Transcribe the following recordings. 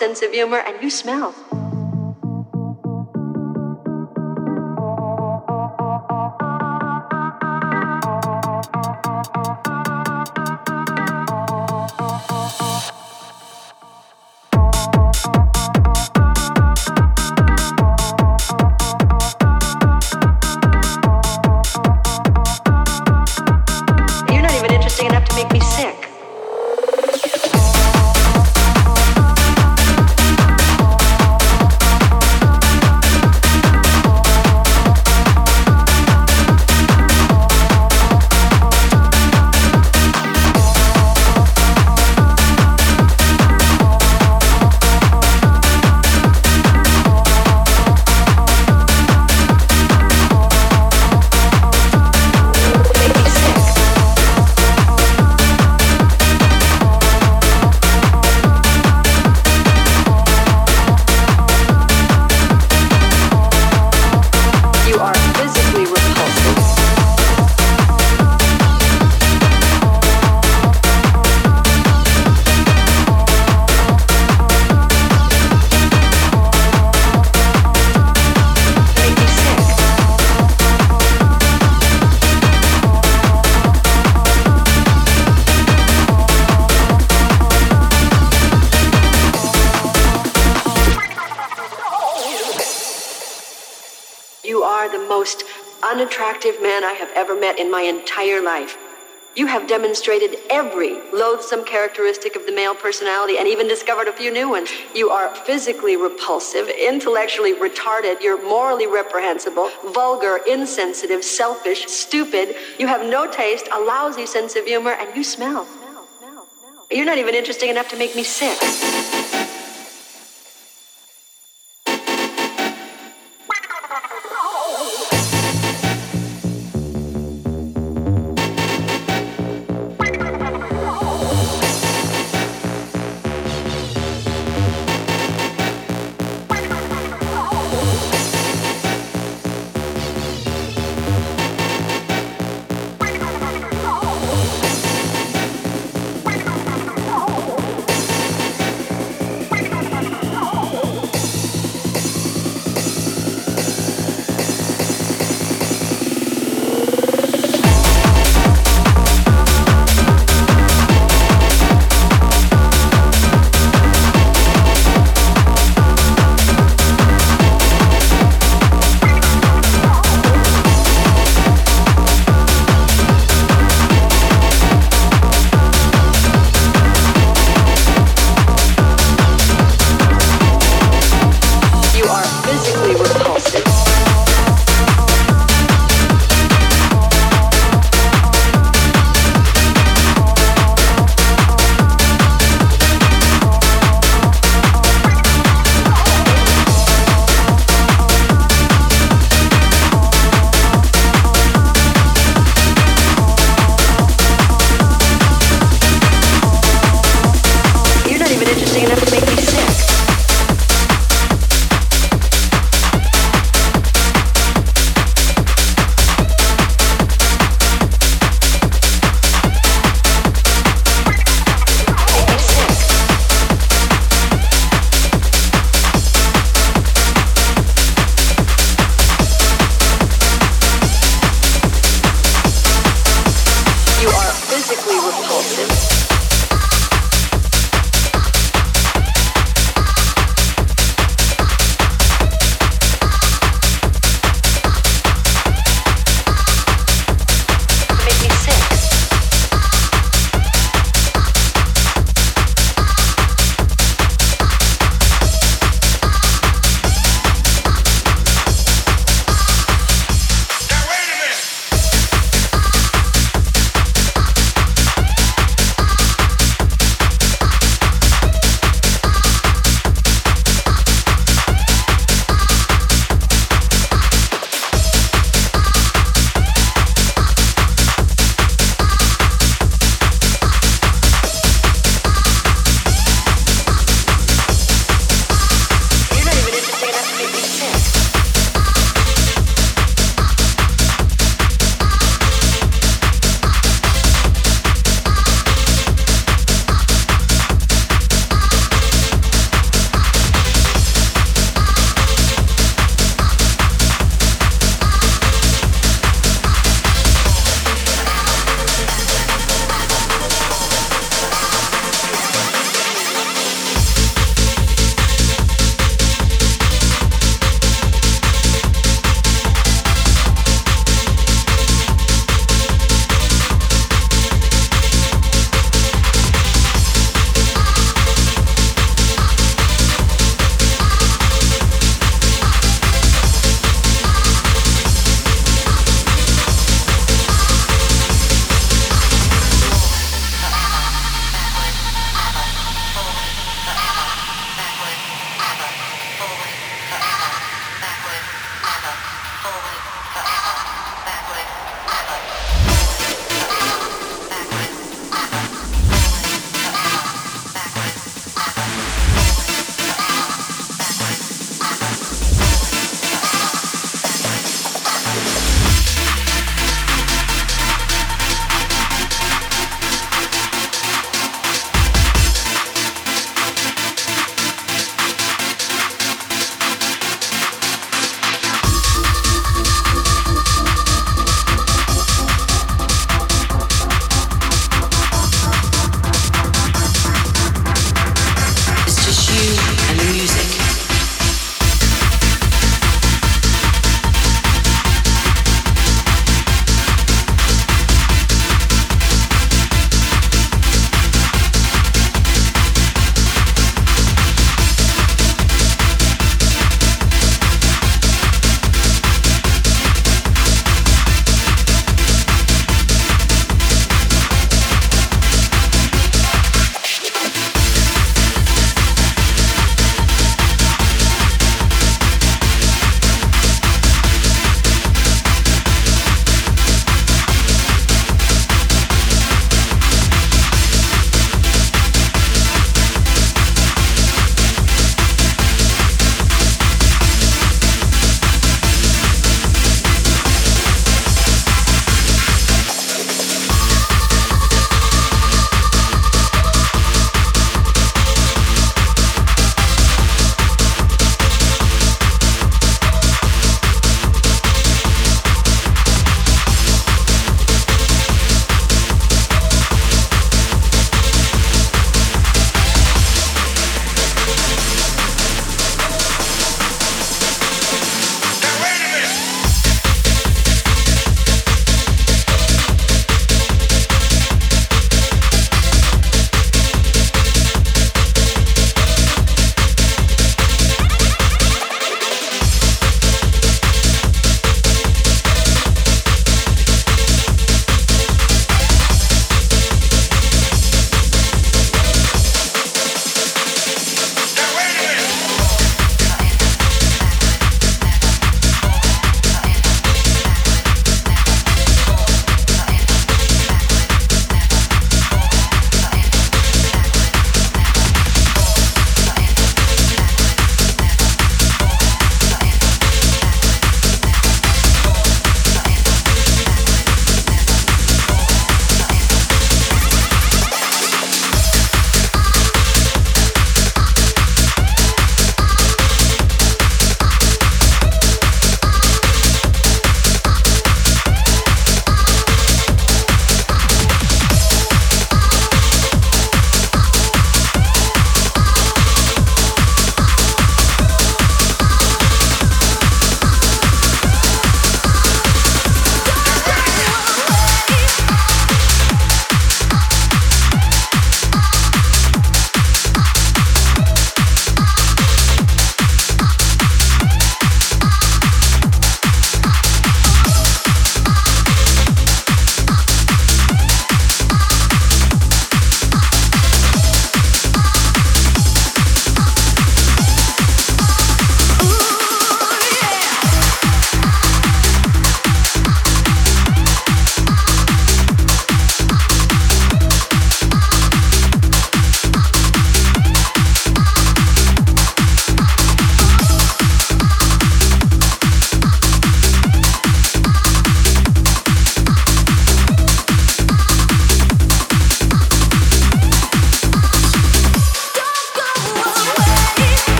Sense of humor, and you smell. Met in my entire life. You have demonstrated every loathsome characteristic of the male personality and even discovered a few new ones. You are physically repulsive, intellectually retarded, you're morally reprehensible, vulgar, insensitive, selfish, stupid. You have no taste, a lousy sense of humor, and you smell. You're not even interesting enough to make me sick.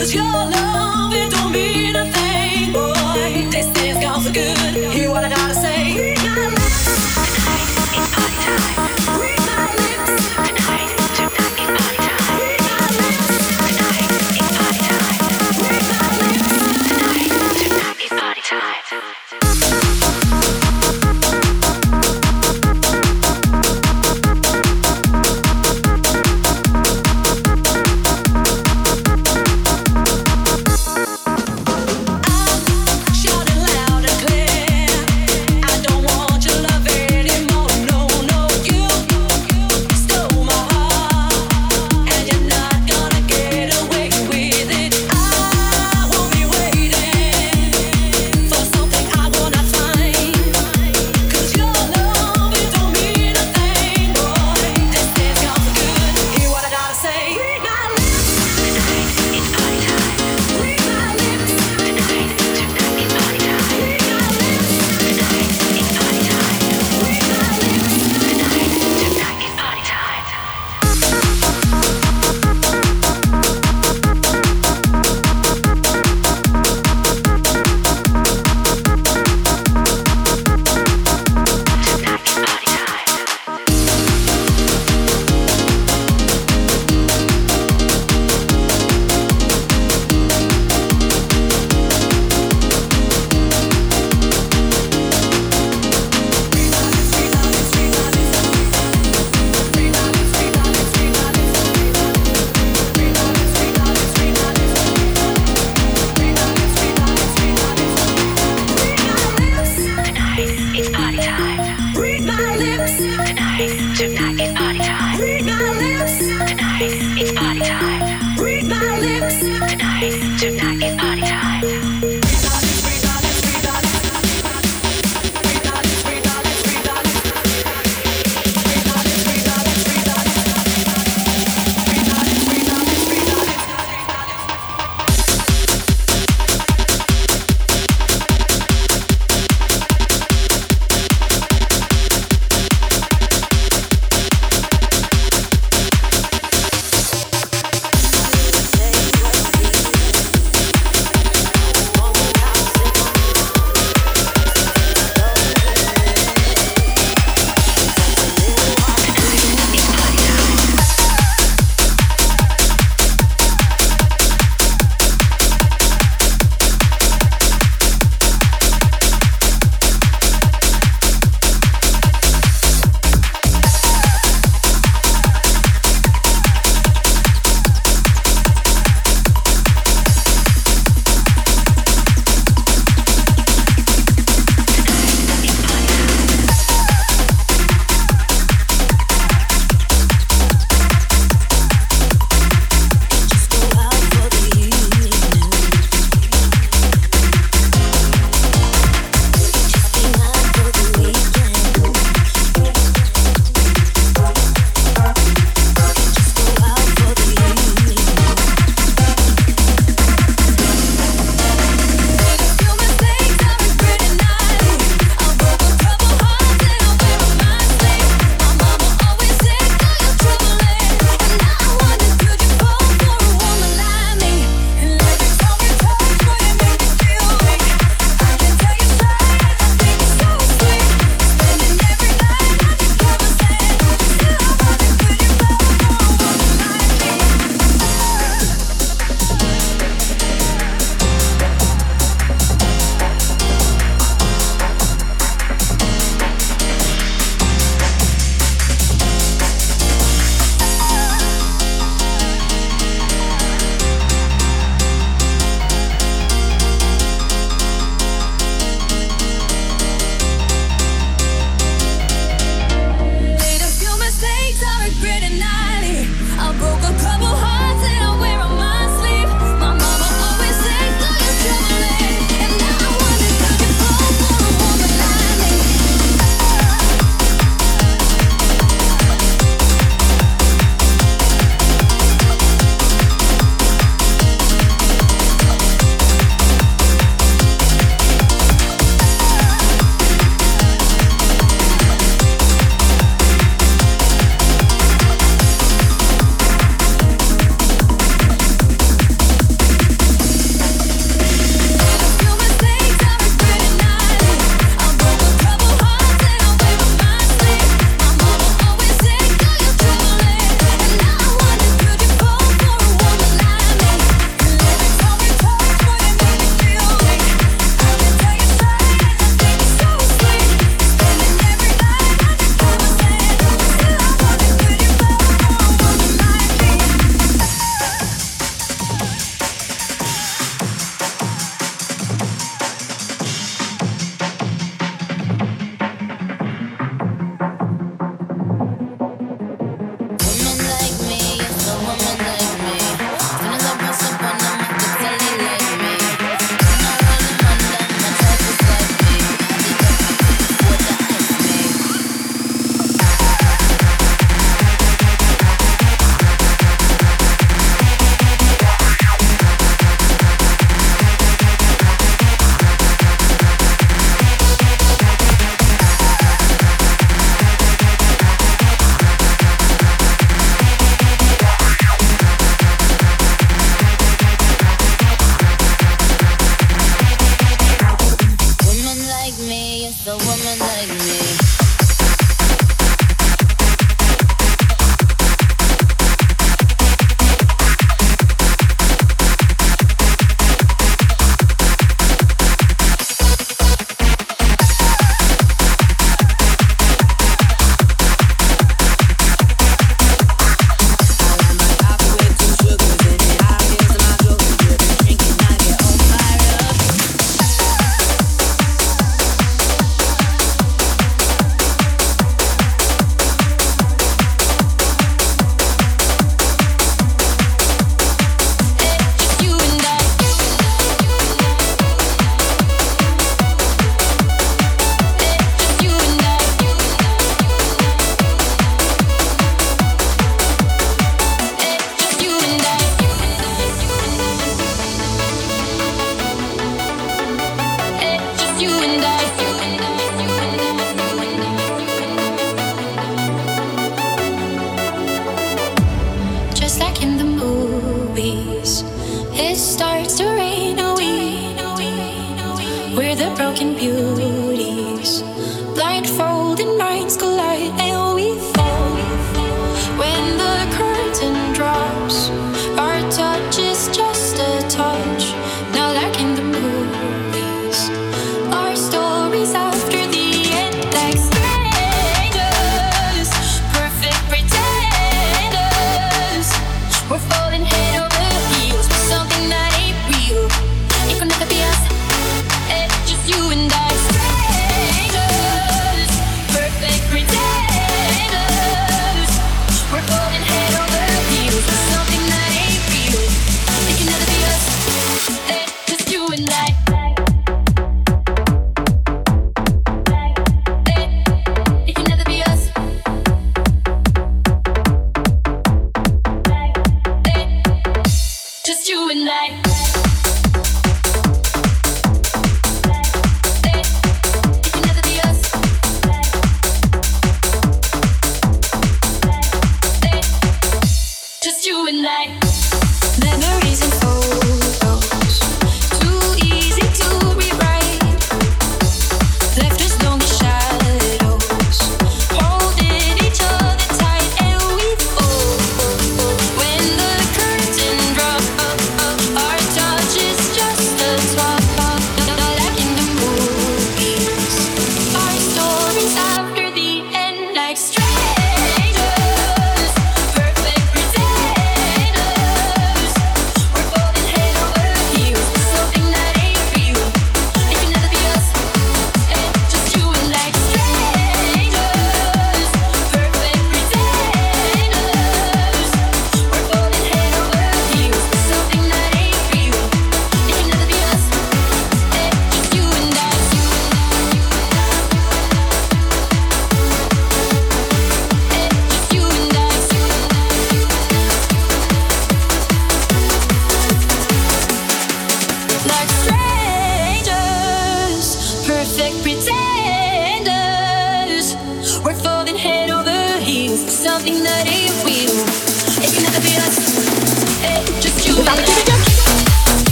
Cause your love,